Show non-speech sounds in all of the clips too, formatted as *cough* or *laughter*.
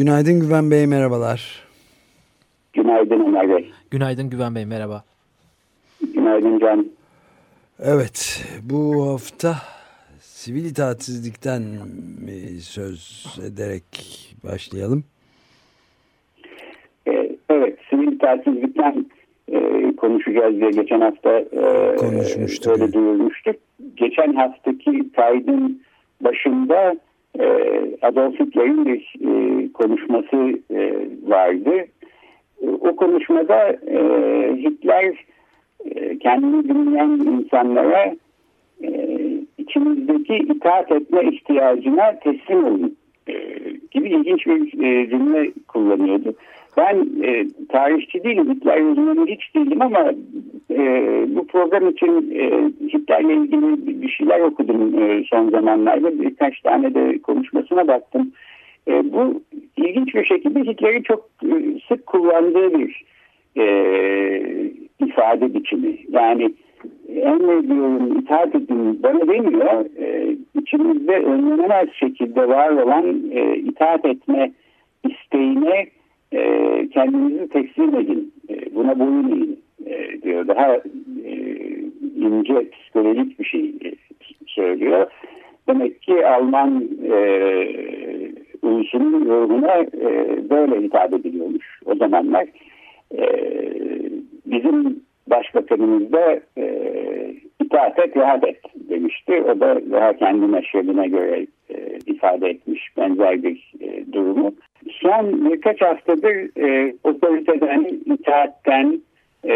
Günaydın Güven Bey, merhabalar. Günaydın Ömer Bey. Günaydın Güven Bey, merhaba. Günaydın Can. Evet, bu hafta sivil itaatsizlikten söz ederek başlayalım. Ee, evet, sivil itaatsizlikten e, konuşacağız diye geçen hafta e, konuşmuştuk. Öyle duyurmuştuk. Geçen haftaki kaydın başında e, Adolf Hitler'in bir e, konuşması e, vardı. E, o konuşmada e, Hitler e, kendini dinleyen insanlara içimizdeki itaat etme ihtiyacına teslim olun gibi ilginç bir e, cümle kullanıyordu. Ben e, tarihçi değilim, Hitler uzmanı hiç değilim ama e, bu program için e, Hitler'le ilgili bir şeyler okudum e, son zamanlarda. Birkaç tane de konuşmasına baktım. E, bu ilginç bir şekilde Hitler'in çok e, sık kullandığı bir e, ifade biçimi. Yani emrediyorum, itaat edin bana demiyor. E, içimizde önlenemez şekilde var olan e, itaat etme isteğine e, kendinizi teslim edin, e, buna boyun eğin e, diyor. Daha e, ince psikolojik bir şey söylüyor. Demek ki Alman e, ulusunun ruhuna e, böyle hitap ediliyormuş o zamanlar. E, bizim başbakanımız da e, itaat et, rahat et demişti. O da daha kendi meşrebine göre e, ifade etmiş benzer bir e, durumu son birkaç haftadır e, otoriteden, itaatten, e,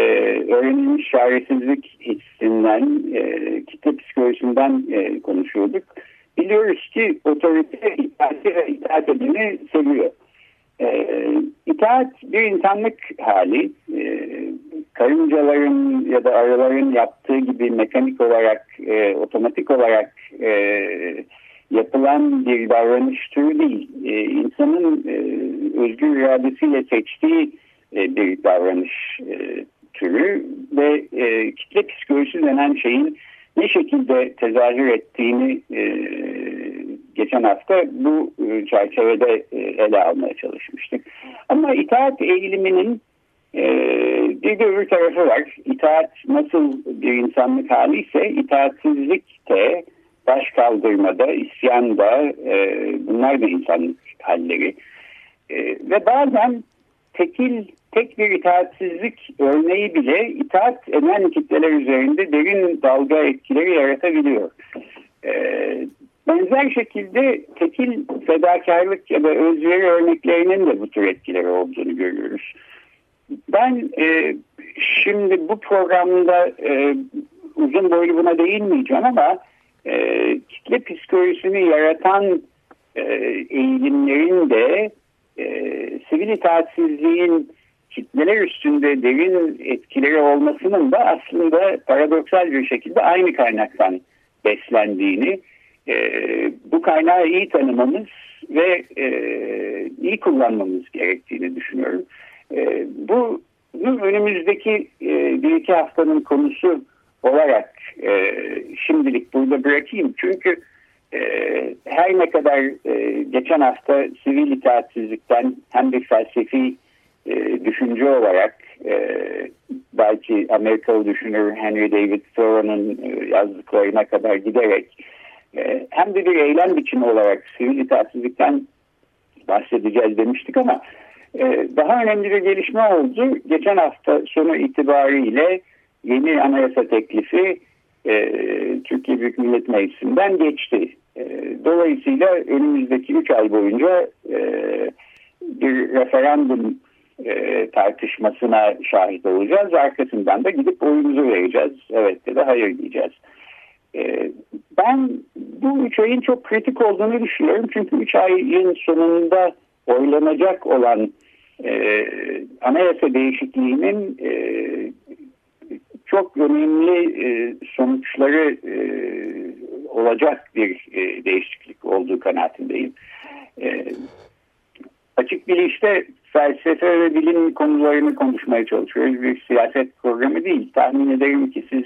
öğrenilmiş çaresizlik hissinden, e, kitle psikolojisinden e, konuşuyorduk. Biliyoruz ki otorite itaati ve itaat edini seviyor. E, itaat bir insanlık hali. E, karıncaların ya da arıların yaptığı gibi mekanik olarak, e, otomatik olarak e, yapılan bir davranış türü değil. E, insanın e, özgür iradesiyle seçtiği e, bir davranış e, türü ve e, kitle psikolojisi denen şeyin ne şekilde tezahür ettiğini e, geçen hafta bu e, çerçevede e, ele almaya çalışmıştık. Ama itaat eğiliminin e, bir de öbür tarafı var. İtaat nasıl bir insanlık hali ise itaatsizlik de baş kaldırmada, isyanda e, bunlar da insanlık halleri. E, ve bazen tekil tek bir itaatsizlik örneği bile itaat eden kitleler üzerinde derin dalga etkileri yaratabiliyor. E, benzer şekilde tekil fedakarlık ya da özveri örneklerinin de bu tür etkileri olduğunu görüyoruz. Ben e, şimdi bu programda e, uzun boylu buna değinmeyeceğim ama e, kitle psikolojisini yaratan e, eğilimlerin de e, sivil itaatsizliğin kitleler üstünde derin etkileri olmasının da aslında paradoksal bir şekilde aynı kaynaktan beslendiğini, e, bu kaynağı iyi tanımamız ve e, iyi kullanmamız gerektiğini düşünüyorum. E, bu, önümüzdeki e, bir iki haftanın konusu olarak e, şimdilik burada bırakayım. Çünkü e, her ne kadar e, geçen hafta sivil itaatsizlikten hem bir felsefi e, düşünce olarak e, belki Amerikalı düşünür Henry David Thoreau'nun e, yazdıklarına kadar giderek e, hem de bir eylem biçimi olarak sivil itaatsizlikten bahsedeceğiz demiştik ama e, daha önemli bir gelişme oldu. Geçen hafta sonu itibariyle yeni anayasa teklifi e, Türkiye Büyük Millet Meclisi'nden geçti. E, dolayısıyla önümüzdeki 3 ay boyunca e, bir referandum e, tartışmasına şahit olacağız. Arkasından da gidip oyumuzu vereceğiz. Evet ya da hayır diyeceğiz. E, ben bu üç ayın çok kritik olduğunu düşünüyorum. Çünkü üç ayın sonunda oylanacak olan e, anayasa değişikliğinin e, çok önemli e, sonuçları e, olacak bir e, değişiklik olduğu kanaatindeyim. E, açık bilişte felsefe ve bilim konularını konuşmaya çalışıyoruz. Bir siyaset programı değil. Tahmin ederim ki siz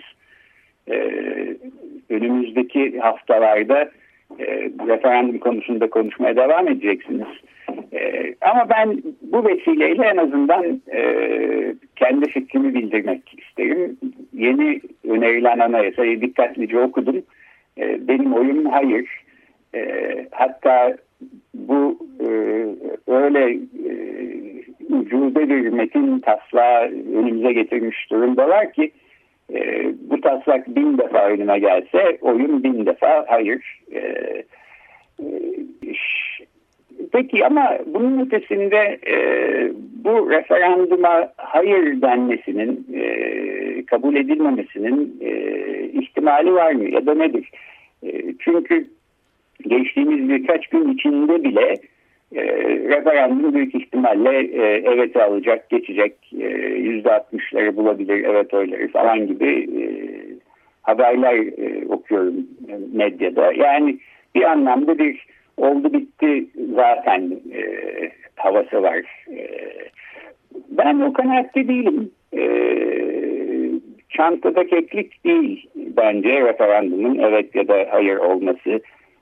e, önümüzdeki haftalarda e, referandum konusunda konuşmaya devam edeceksiniz. E, ama ben bu vesileyle en azından e, kendi fikrimi bildirmek. Yeni önerilen anayasayı dikkatlice okudum. E, benim oyum hayır. E, hatta bu e, öyle e, ucube bir metin taslağı önümüze getirmiş durumdalar ki e, bu taslak bin defa önüme gelse oyun bin defa hayır. E, e, peki ama bunun ötesinde e, bu referanduma hayır denmesinin e, kabul edilmemesinin e, ihtimali var mı ya da nedir? E, çünkü geçtiğimiz birkaç gün içinde bile e, referandum büyük ihtimalle e, evet alacak, geçecek, e, yüzde altmışları bulabilir evet oyları falan gibi e, haberler e, okuyorum medyada. Yani bir anlamda bir oldu bitti zaten e, havası var. E, ben o kanaatte değilim. E, çantada keklik değil bence referandumun evet ya da hayır olması.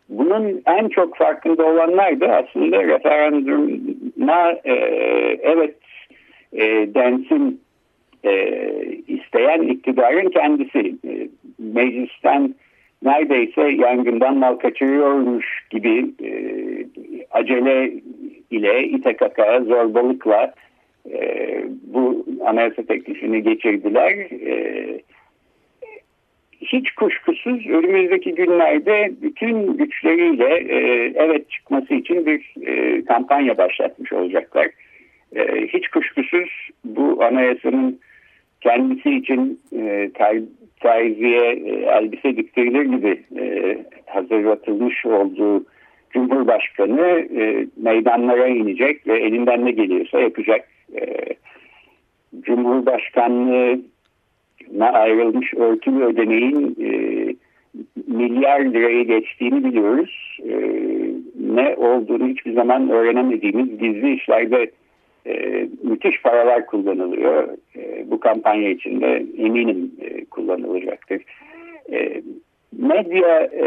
Bunun en çok farkında olanlar da aslında referanduma e, evet e, densin e, isteyen iktidarın kendisi. E, meclisten neredeyse yangından mal kaçırıyormuş gibi e, acele ile İTKK zorbalıkla e, bu anayasa teklifini geçirdiler. E, hiç kuşkusuz önümüzdeki günlerde bütün güçleriyle e, evet çıkması için bir e, kampanya başlatmış olacaklar. E, hiç kuşkusuz bu anayasanın kendisi için e, terziye e, elbise diktirilir gibi e, hazırlatılmış olduğu Cumhurbaşkanı e, meydanlara inecek ve elinden ne geliyorsa yapacak. E, Cumhurbaşkanlığı ayrılmış örtülü ödeneğin e, milyar lirayı geçtiğini biliyoruz. E, ne olduğunu hiçbir zaman öğrenemediğimiz gizli işlerde e, müthiş paralar kullanılıyor. E, bu kampanya içinde eminim e, kullanılacaktır. E, medya e,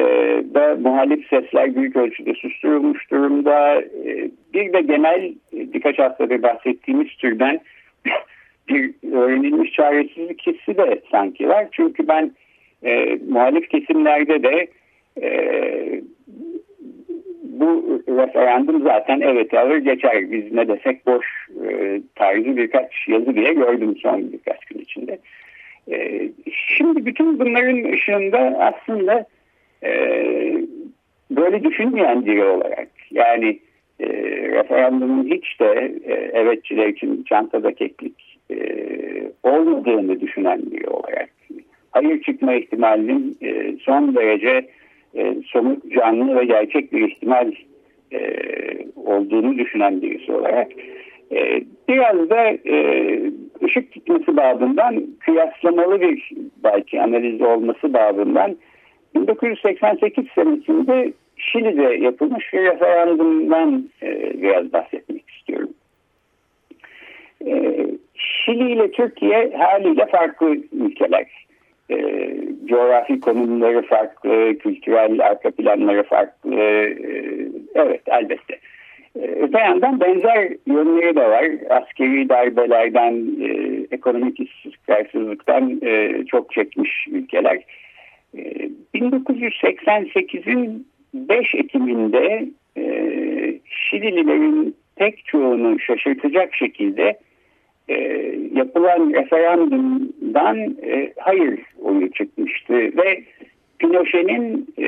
da muhalif sesler büyük ölçüde susturulmuş durumda. E, bir de genel e, birkaç haftadır bahsettiğimiz türden *laughs* bir öğrenilmiş çaresizlik hissi de sanki var. Çünkü ben e, muhalif kesimlerde de e, bu referandum zaten evet alır geçer. Biz ne desek boş e, tarzı birkaç yazı bile gördüm son birkaç gün içinde. E, şimdi bütün bunların ışığında aslında e, böyle düşünmeyen biri olarak yani e, referandumun hiç de e, evetçiler için çantada keklik e, olmadığını düşünen biri olarak hayır çıkma ihtimalinin son derece somut, canlı ve gerçek bir ihtimal olduğunu düşünen birisi olarak biraz da e, ışık tutması babından kıyaslamalı bir belki analiz olması babından 1988 senesinde Şili'de yapılmış bir referandumdan e, biraz bahsetmek istiyorum. E, Şili ile Türkiye haliyle farklı ülkeler. E, coğrafi konumları farklı, kültürel arka planları farklı. E, evet elbette. E, öte yandan benzer yönleri de var. Askeri darbelerden, e, ekonomik istikrarsızlıktan e, çok çekmiş ülkeler. E, 1988'in 5 Ekim'inde e, Şilililerin pek çoğunu şaşırtacak şekilde e, yapılan referandumdan e, hayır oyu çıkmıştı ve Pinochet'in e,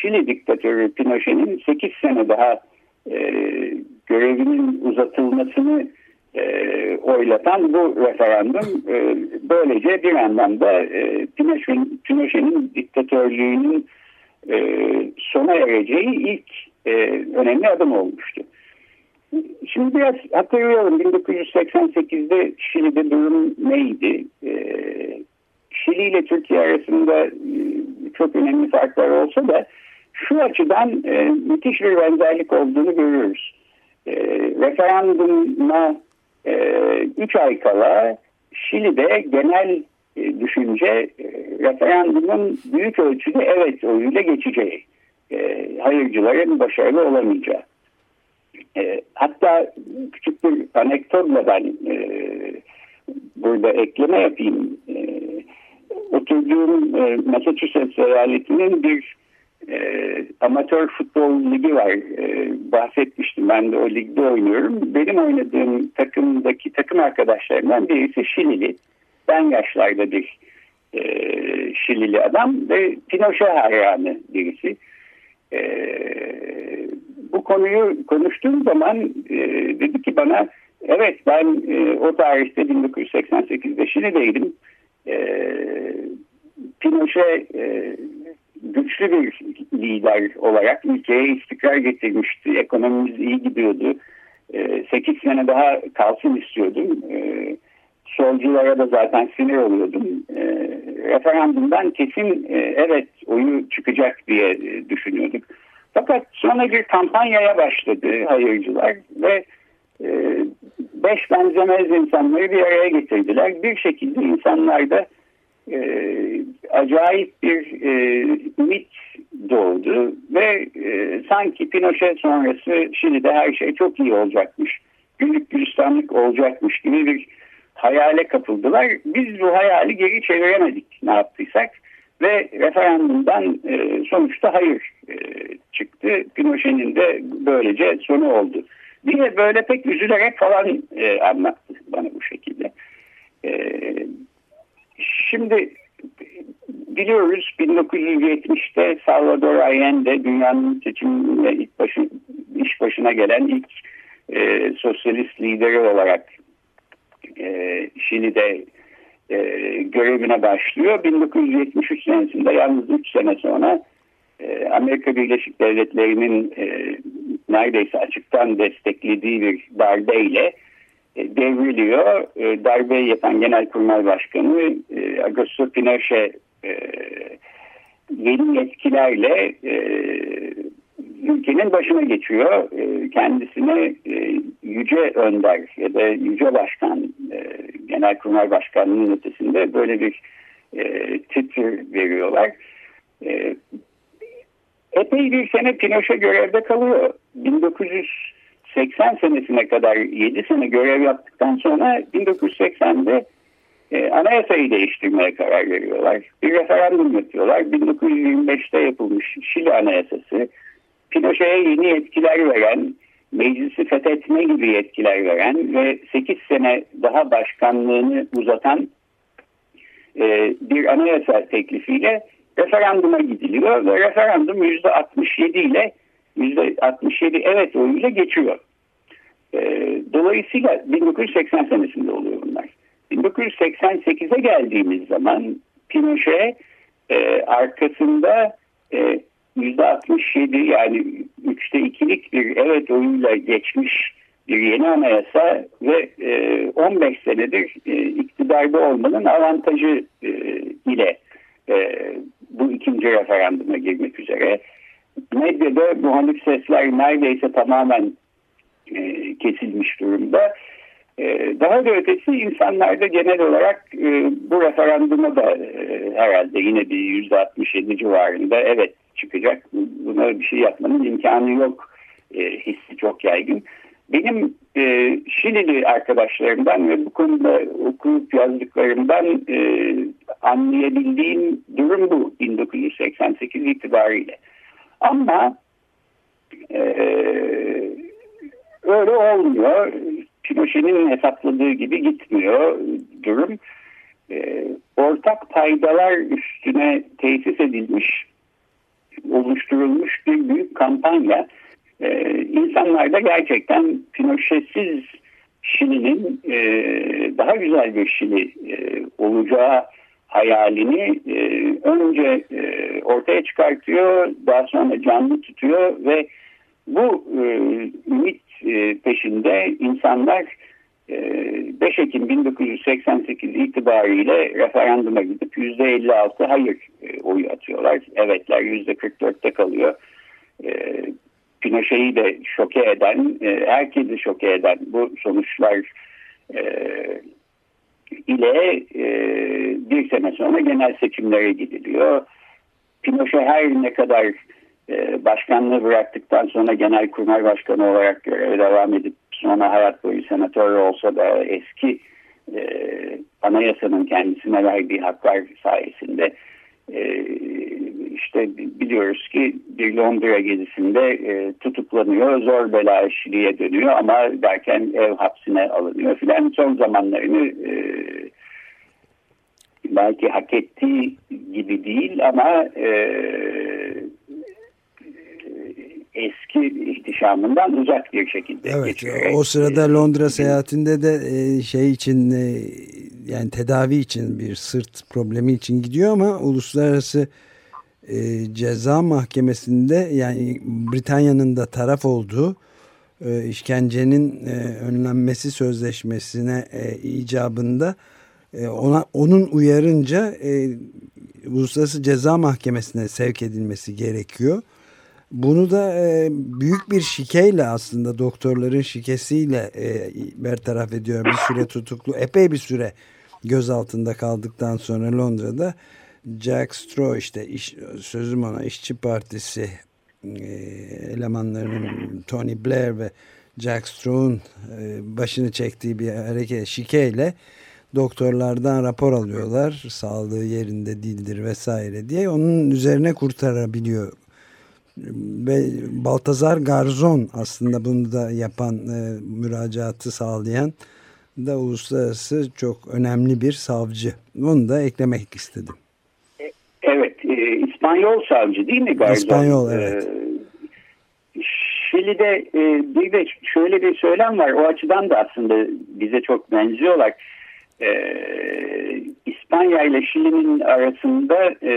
Şili diktatörü Pinochet'in 8 sene daha e, görevinin uzatılmasını e, oylatan bu referandum e, böylece bir anlamda e, Pinochet'in Pinochet diktatörlüğünün e, sona ereceği ilk e, önemli adım olmuştu. Şimdi biraz hatırlıyorum 1988'de Şili'de durum neydi? E, Şili ile Türkiye arasında e, çok önemli farklar olsa da şu açıdan e, müthiş bir benzerlik olduğunu görüyoruz. E, referanduma 3 e, ay kala Şili'de genel e, düşünce e, referandumun büyük ölçüde evet oyuyla geçeceği, e, hayırcıların başarılı olamayacağı. E, hatta küçük bir anekdotla ben e, burada ekleme yapayım. E, oturduğum e, Massachusetts eyaletinin bir e, amatör futbol ligi var. E, bahsetmiştim. Ben de o ligde oynuyorum. Benim oynadığım takımdaki takım arkadaşlarımdan birisi Şilili. Ben yaşlarda bir e, Şilili adam ve Pinochet hayranı birisi. E, bu konuyu konuştuğum zaman e, dedi ki bana evet ben e, o tarihte 1988'de Şili'deydim. E, Pinochet e, güçlü bir lider olarak ülkeye istikrar getirmişti. Ekonomimiz iyi gidiyordu. E, 8 sene daha kalsın istiyordum. E, solculara da zaten sinir oluyordum. E, referandumdan kesin e, evet oyu çıkacak diye e, düşünüyorduk. Fakat sonra bir kampanyaya başladı hayırcılar ve e, beş benzemez insanları bir araya getirdiler. Bir şekilde insanlarda e, acayip bir e, ümit doğdu ve e, sanki Pinochet sonrası şimdi de her şey çok iyi olacakmış, günlük gülistanlık olacakmış gibi bir hayale kapıldılar. Biz bu hayali geri çeviremedik ne yaptıysak ve referandumdan e, sonuçta hayır e, çıktı. Pinochet'in de böylece sonu oldu. Diye böyle pek üzülerek falan e, anlattı bana bu şekilde. E, şimdi biliyoruz 1970'te Salvador Allende dünyanın seçiminde ilk başı, iş başına gelen ilk e, sosyalist lideri olarak e, Şili'de e, görevine başlıyor. 1973 senesinde yalnız 3 sene sonra e, Amerika Birleşik Devletleri'nin e, neredeyse açıktan desteklediği bir darbeyle e, devriliyor. E, darbeyi yapan Genelkurmay Başkanı e, Augusto Pinochet e, yeni yetkilerle e, ülkenin başına geçiyor. E, kendisine e, Yüce Önder ya da Yüce Başkan e, Genelkurmay Başkanlığı'nın ötesinde böyle bir e, titr veriyorlar. E, epey bir sene Pinochet görevde kalıyor. 1980 senesine kadar 7 sene görev yaptıktan sonra 1980'de e, anayasayı değiştirmeye karar veriyorlar. Bir referandum yapıyorlar. 1925'te yapılmış Şili Anayasası Pinochet'e yeni yetkiler veren, meclisi fethetme gibi yetkiler veren ve 8 sene daha başkanlığını uzatan e, bir anayasa teklifiyle referanduma gidiliyor ve referandum %67 ile %67 evet oyuyla geçiyor. E, dolayısıyla 1980 senesinde oluyor bunlar. 1988'e geldiğimiz zaman Pinochet e, arkasında e, %67 yani üçte ikilik bir evet oyuyla geçmiş bir yeni anayasa ve e, 15 senedir e, iktidarda olmanın avantajı e, ile e, bu ikinci referanduma girmek üzere. Medyada muhalif sesler neredeyse tamamen e, kesilmiş durumda. E, daha da ötesi insanlarda genel olarak e, bu referanduma da e, herhalde yine bir yüzde 67 civarında evet çıkacak. Buna bir şey yapmanın imkanı yok e, hissi çok yaygın. Benim e, Şilili arkadaşlarımdan ve bu konuda okuyup yazdıklarımdan e, anlayabildiğim durum bu 1988 itibariyle. Ama e, öyle olmuyor. Pinochet'in hesapladığı gibi gitmiyor durum. E, ortak paydalar üstüne tesis edilmiş oluşturulmuş bir büyük kampanya. Ee, insanlarda gerçekten Pinochet'siz Şili'nin e, daha güzel bir Şili e, olacağı hayalini e, önce e, ortaya çıkartıyor, daha sonra canlı tutuyor ve bu e, ümit e, peşinde insanlar 5 ee, Ekim 1988 itibariyle referanduma gidip %56 hayır e, oyu atıyorlar. Evetler %44'te kalıyor. Ee, Pinochet'i de şoke eden, e, herkesi şoke eden bu sonuçlar e, ile bir sene sonra genel seçimlere gidiliyor. Pinochet her ne kadar başkanlığı bıraktıktan sonra genel kurmay başkanı olarak göreve devam edip sonra hayat boyu senatör olsa da eski e, anayasanın kendisine verdiği haklar sayesinde e, işte biliyoruz ki bir Londra gezisinde e, tutuklanıyor, zor bela işçiliğe dönüyor ama derken ev hapsine alınıyor filan son zamanlarını e, belki hak ettiği gibi değil ama e, eski ihtişamından uzak bir şekilde evet, geçiyor. O sırada Londra seyahatinde de e, şey için e, yani tedavi için bir sırt problemi için gidiyor ama uluslararası e, ceza mahkemesinde yani Britanya'nın da taraf olduğu işkencenin önlenmesi sözleşmesine icabında ona onun uyarınca uluslararası ceza mahkemesine sevk edilmesi gerekiyor. Bunu da e, büyük bir şikeyle aslında doktorların şikesiyle e, bertaraf ediyor. Bir süre tutuklu, epey bir süre gözaltında kaldıktan sonra Londra'da Jack Straw işte iş, sözüm ona işçi partisi e, elemanlarının Tony Blair ve Jack Straw'un e, başını çektiği bir hareket şikeyle doktorlardan rapor alıyorlar sağlığı yerinde değildir vesaire diye onun üzerine kurtarabiliyor ve Baltazar Garzon aslında bunu da yapan e, müracaatı sağlayan da uluslararası çok önemli bir savcı. Onu da eklemek istedim. E, İspanyol savcı değil mi Garzon? İspanyol, evet. E, Şili'de e, bir de şöyle bir söylem var. O açıdan da aslında bize çok benziyorlar e, İspanya ile Şili'nin arasında e,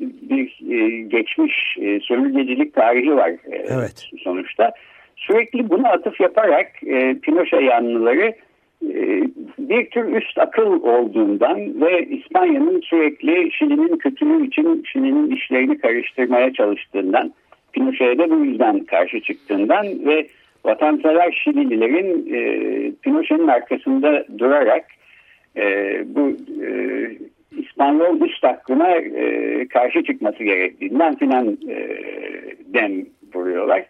bir e, geçmiş e, sömürgecilik tarihi var e, evet. sonuçta. Sürekli buna atıf yaparak e, Pinochet yanlıları bir tür üst akıl olduğundan ve İspanya'nın sürekli Şili'nin kötülüğü için Şili'nin işlerini karıştırmaya çalıştığından Pinochet'e de bu yüzden karşı çıktığından ve vatansever Şilililerin e, Pinochet'in arkasında durarak e, bu e, İspanyol üst hakkına e, karşı çıkması gerektiğinden filan e, dem vuruyorlar.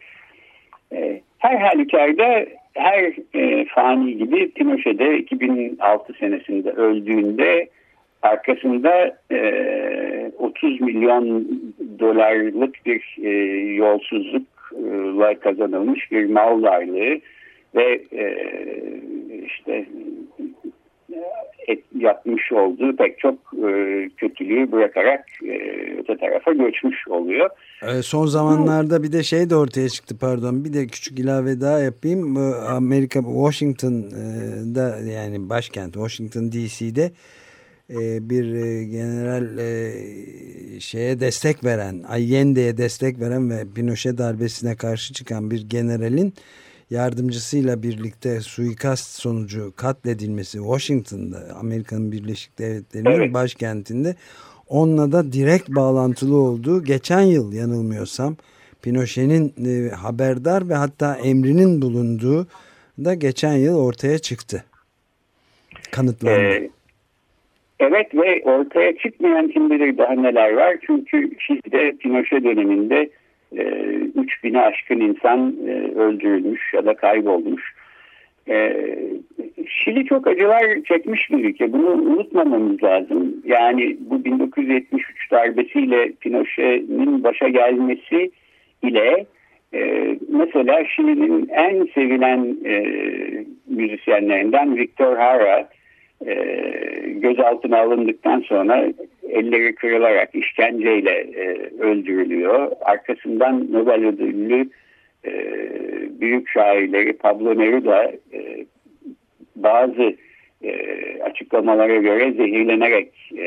E, her halükarda her e, fani gibi Pinochet'de 2006 senesinde öldüğünde arkasında e, 30 milyon dolarlık bir e, yolsuzlukla kazanılmış bir mal varlığı ve e, işte et, yapmış olduğu pek çok e, kötülüğü bırakarak e, öte tarafa göçmüş oluyor. E, son zamanlarda bir de şey de ortaya çıktı pardon bir de küçük ilave daha yapayım. Amerika Washington'da yani başkent Washington DC'de e, bir e, general e, şeye destek veren Allende'ye destek veren ve Pinochet darbesine karşı çıkan bir generalin yardımcısıyla birlikte suikast sonucu katledilmesi Washington'da Amerika'nın Birleşik Devletleri'nin evet. başkentinde onunla da direkt bağlantılı olduğu geçen yıl yanılmıyorsam Pinochet'in e, haberdar ve hatta emrinin bulunduğu da geçen yıl ortaya çıktı. Kanıtlandı. Ee, evet ve ortaya çıkmayan kim bilir daha neler var. Çünkü Şili'de Pinochet döneminde 3000'e aşkın insan e, öldürülmüş ya da kaybolmuş. E, Şili çok acılar çekmiş bir ülke. Bunu unutmamamız lazım. Yani bu 1973 darbesiyle Pinochet'in başa gelmesi ile e, mesela Şili'nin en sevilen e, müzisyenlerinden Victor Hara e, gözaltına alındıktan sonra elleri kırılarak işkenceyle e, öldürülüyor. Arkasından Nobel ödüllü e, büyük şairleri Pablo Neruda e, bazı e, açıklamalara göre zehirlenerek e,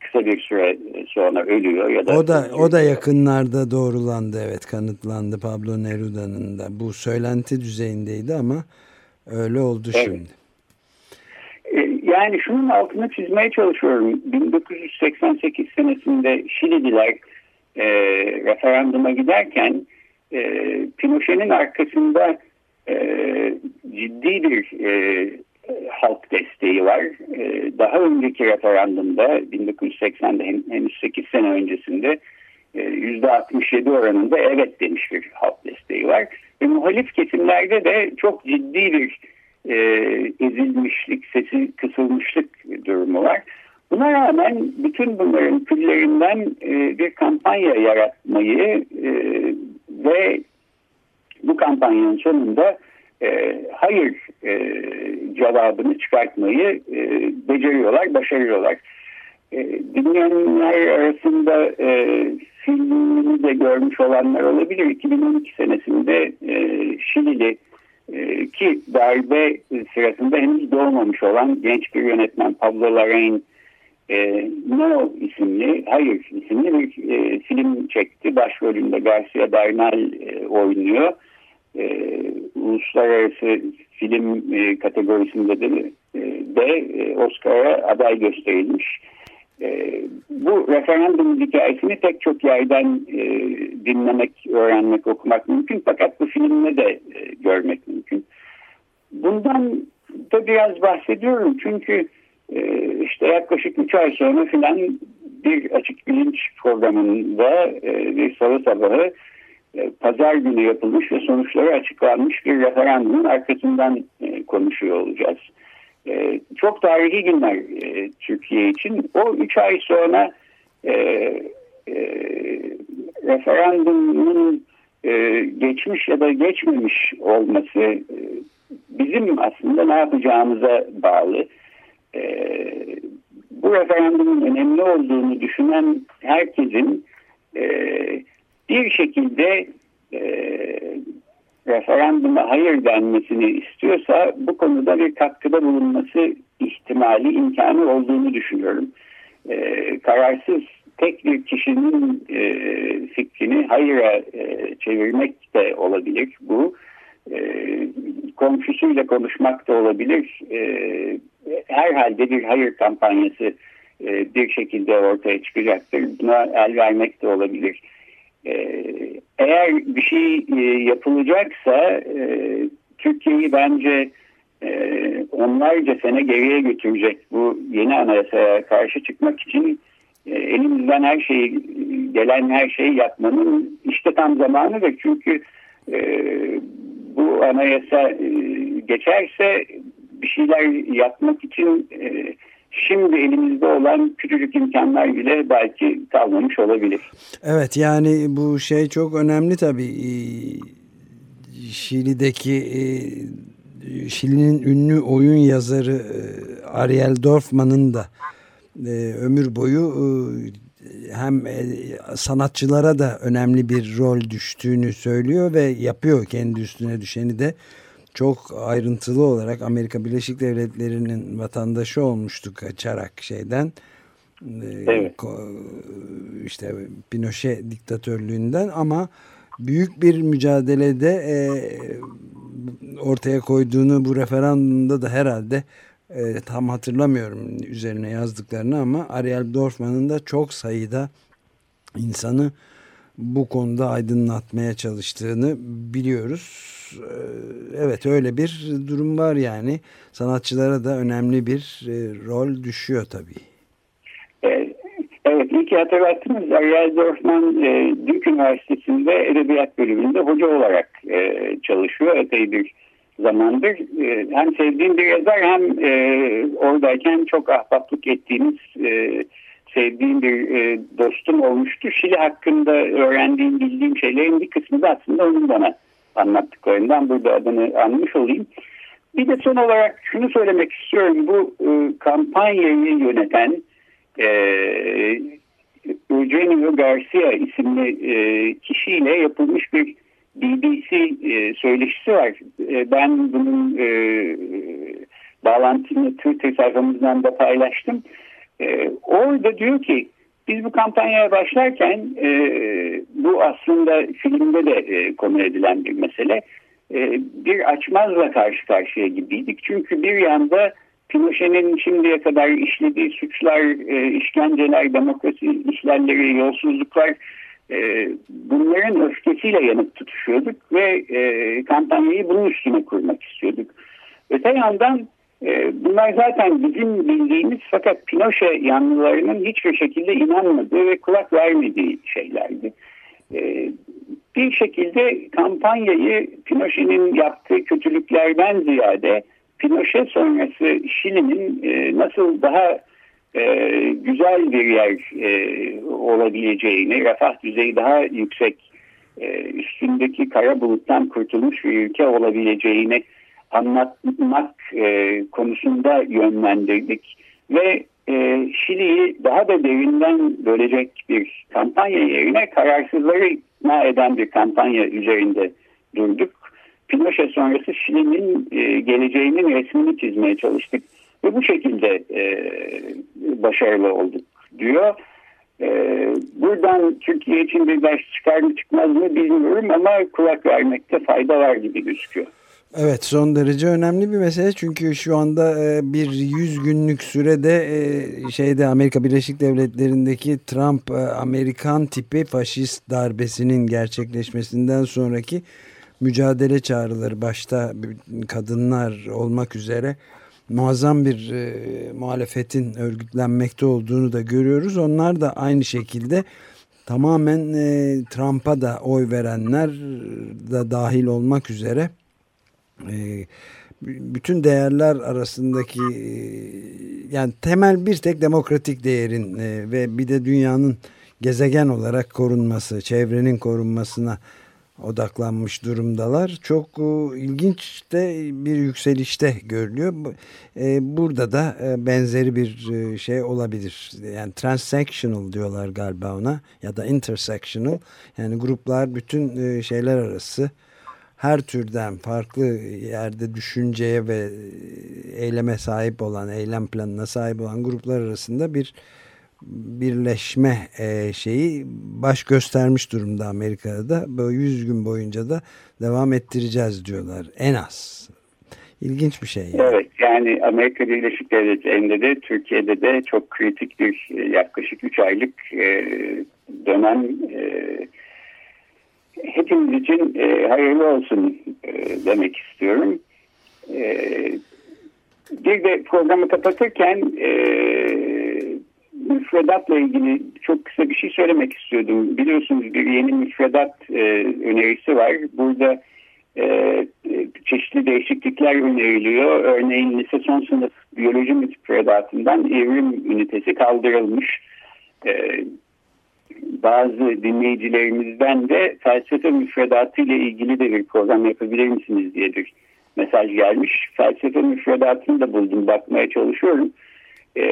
kısa bir süre sonra ölüyor ya da o da o da yakınlarda doğrulandı evet kanıtlandı Pablo Neruda'nın da bu söylenti düzeyindeydi ama öyle oldu evet. şimdi. Yani şunun altını çizmeye çalışıyorum. 1988 senesinde Şilililer e, referanduma giderken e, Pinochet'in arkasında e, ciddi bir e, halk desteği var. E, daha önceki referandumda 1980'de henüz 8 sene öncesinde e, %67 oranında evet demiş bir halk desteği var. Ve muhalif kesimlerde de çok ciddi bir e, ezilmişlik, sesi kısılmışlık durumu var. Buna rağmen bütün bunların küllerinden e, bir kampanya yaratmayı e, ve bu kampanyanın sonunda e, hayır e, cevabını çıkartmayı e, beceriyorlar, başarıyorlar. E, dinleyenler arasında e, filmini de görmüş olanlar olabilir. 2012 senesinde e, Şilili ki darbe sırasında henüz doğmamış olan genç bir yönetmen Pablo Larraín e, No isimli, Hayır isimli bir e, film çekti. Başrolünde Garcia Bernal e, oynuyor. E, uluslararası film e, kategorisinde de, e, de e, Oscar'a aday gösterilmiş. E, bu referandum hikayesini pek çok yerden e, dinlemek, öğrenmek, okumak mümkün. Fakat bu filmde de e, görmek mümkün. Bundan da biraz bahsediyorum çünkü e, işte yaklaşık 3 ay sonra filan bir açık bilinç programında e, bir salı sabahı e, pazar günü yapılmış ve sonuçları açıklanmış bir referandumun arkasından e, konuşuyor olacağız. E, çok tarihi günler e, Türkiye için. O üç ay sonra e, referandumun geçmiş ya da geçmemiş olması bizim aslında ne yapacağımıza bağlı. Bu referandumun önemli olduğunu düşünen herkesin bir şekilde referanduma hayır denmesini istiyorsa bu konuda bir katkıda bulunması ihtimali, imkanı olduğunu düşünüyorum. E, kararsız tek bir kişinin e, fikrini hayıra e, çevirmek de olabilir bu. E, komşusuyla konuşmak da olabilir. E, herhalde bir hayır kampanyası e, bir şekilde ortaya çıkacaktır. Buna el vermek de olabilir. Ee, eğer bir şey e, yapılacaksa e, Türkiye'yi bence e, onlarca sene geriye götürecek bu yeni anayasaya karşı çıkmak için elimizden her şeyi gelen her şeyi yapmanın işte tam zamanı ve çünkü bu anayasa geçerse bir şeyler yapmak için şimdi elimizde olan küçücük imkanlar bile belki kalmamış olabilir. Evet yani bu şey çok önemli tabii. Ee, Şili'deki e, Şili'nin ünlü oyun yazarı e, Ariel Dorfman'ın da e, ömür boyu hem sanatçılara da önemli bir rol düştüğünü söylüyor ve yapıyor kendi üstüne düşeni de çok ayrıntılı olarak Amerika Birleşik Devletleri'nin vatandaşı olmuştu kaçarak şeyden. Evet. işte Pinochet diktatörlüğünden ama büyük bir mücadelede e, ortaya koyduğunu bu referandumda da herhalde e, tam hatırlamıyorum üzerine yazdıklarını ama Ariel Dorfman'ın da çok sayıda insanı bu konuda aydınlatmaya çalıştığını biliyoruz. Ee, evet öyle bir durum var yani. Sanatçılara da önemli bir e, rol düşüyor tabii. Evet, iyi ki hatırlattınız. Ariel Dorfman e, Duke Üniversitesi'nde Edebiyat bölümünde hoca olarak e, çalışıyor epey bir zamandır. E, hem sevdiğim bir yazar hem e, oradayken çok ahbaplık ettiğimiz e, sevdiğim bir e, dostum olmuştu. Şili hakkında öğrendiğim, bildiğim şeylerin bir kısmı da aslında onun bana anlattıklarından burada adını anmış olayım. Bir de son olarak şunu söylemek istiyorum. Bu e, kampanyayı yöneten e, Eugenio Garcia isimli e, kişiyle yapılmış bir BBC e, söyleşisi var. E, ben bunun e, bağlantını Twitter sayfamızdan da paylaştım. E, orada diyor ki biz bu kampanyaya başlarken e, bu aslında filmde de e, konu edilen bir mesele. E, bir açmazla karşı karşıya gibiydik. Çünkü bir yanda Pinochet'in şimdiye kadar işlediği suçlar, e, işkenceler, demokrasi ihlalleri, yolsuzluklar e, bunların öfkesiyle yanıp tutuşuyorduk ve e, kampanyayı bunun üstüne kurmak istiyorduk. Öte yandan e, bunlar zaten bizim bildiğimiz fakat Pinochet yanlılarının hiçbir şekilde inanmadığı ve kulak vermediği şeylerdi. E, bir şekilde kampanyayı Pinochet'in yaptığı kötülüklerden ziyade Pinochet sonrası Şili'nin e, nasıl daha e, güzel bir yer e, olabileceğini, refah düzeyi daha yüksek, üstündeki kara buluttan kurtulmuş bir ülke olabileceğini anlatmak konusunda yönlendirdik. Ve e, Şili'yi daha da derinden bölecek bir kampanya yerine kararsızları ikna eden bir kampanya üzerinde durduk. Pinochet sonrası Şili'nin e, geleceğinin resmini çizmeye çalıştık ve bu şekilde e, başarılı olduk diyor. E, buradan Türkiye için bir ders çıkar mı çıkmaz mı bilmiyorum ama kulak vermekte fayda var gibi gözüküyor. Evet son derece önemli bir mesele çünkü şu anda e, bir 100 günlük sürede e, şeyde Amerika Birleşik Devletleri'ndeki Trump e, Amerikan tipi faşist darbesinin gerçekleşmesinden sonraki mücadele çağrıları başta kadınlar olmak üzere muazzam bir e, muhalefetin örgütlenmekte olduğunu da görüyoruz. Onlar da aynı şekilde tamamen Trump'a da oy verenler da dahil olmak üzere e, bütün değerler arasındaki e, yani temel bir tek demokratik değerin e, ve bir de dünyanın gezegen olarak korunması, çevrenin korunmasına odaklanmış durumdalar. Çok e, ilginç de bir yükselişte görülüyor. E, burada da e, benzeri bir şey olabilir. Yani transactional diyorlar galiba ona ya da intersectional. Yani gruplar bütün şeyler arası her türden farklı yerde düşünceye ve eyleme sahip olan, eylem planına sahip olan gruplar arasında bir birleşme e, şeyi baş göstermiş durumda Amerika'da da. Böyle 100 gün boyunca da devam ettireceğiz diyorlar en az. İlginç bir şey. Yani. Evet yani Amerika Birleşik Devletleri'nde de Türkiye'de de çok kritik bir e, yaklaşık 3 aylık e, dönem e, hepimiz için e, hayırlı olsun e, demek istiyorum. E, bir de programı kapatırken e, müfredatla ilgili çok kısa bir şey söylemek istiyordum. Biliyorsunuz bir yeni müfredat e, önerisi var. Burada e, çeşitli değişiklikler öneriliyor. Örneğin lise son sınıf biyoloji müfredatından evrim ünitesi kaldırılmış. E, bazı dinleyicilerimizden de felsefe müfredatı ile ilgili de bir program yapabilir misiniz diye bir mesaj gelmiş. Felsefe müfredatını da buldum bakmaya çalışıyorum e,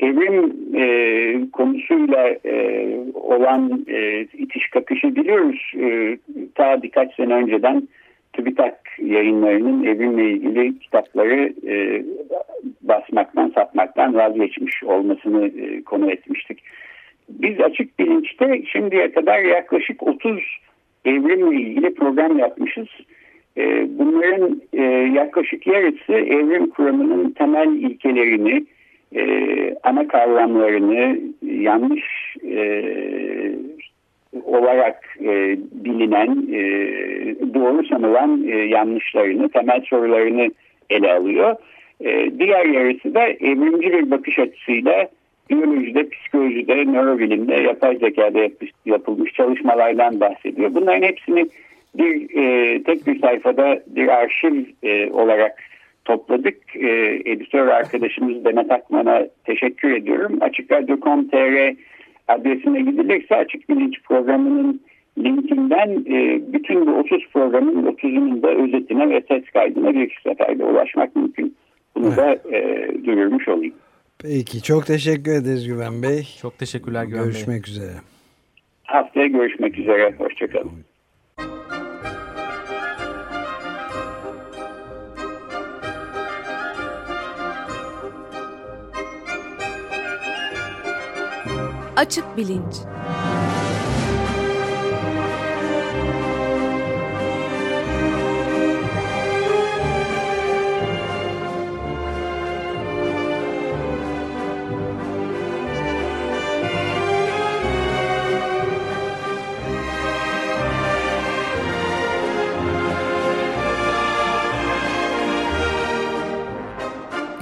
evrim e, konusuyla e, olan e, itiş kakışı biliyoruz. E, ta birkaç sene önceden TÜBİTAK yayınlarının evrimle ilgili kitapları e, basmaktan, satmaktan vazgeçmiş olmasını e, konu etmiştik. Biz açık bilinçte şimdiye kadar yaklaşık 30 evrimle ilgili program yapmışız. E, bunların e, yaklaşık yarısı evrim kuramının temel ilkelerini, e, ana kavramlarını yanlış e, olarak bilinen, doğru sanılan yanlışlarını, temel sorularını ele alıyor. Diğer yarısı da evrimci bir bakış açısıyla biyolojide, psikolojide, nörobilimde, yapay zekada yap yapılmış çalışmalardan bahsediyor. Bunların hepsini bir e, tek bir sayfada bir arşiv e, olarak topladık. E, editör arkadaşımız Demet Akman'a teşekkür ediyorum. Açıkradyo.com.tr adresine gidilirse Açık Bilinç programının linkinden e, bütün bu 30 programın 30'unun da özetine ve ses kaydına bir seferde ulaşmak mümkün. Bunu evet. da e, duyurmuş olayım. Peki çok teşekkür ederiz Güven Bey. Çok teşekkürler Güven görüşmek Bey. Görüşmek üzere. Haftaya görüşmek üzere. Hoşçakalın. Açık Bilinç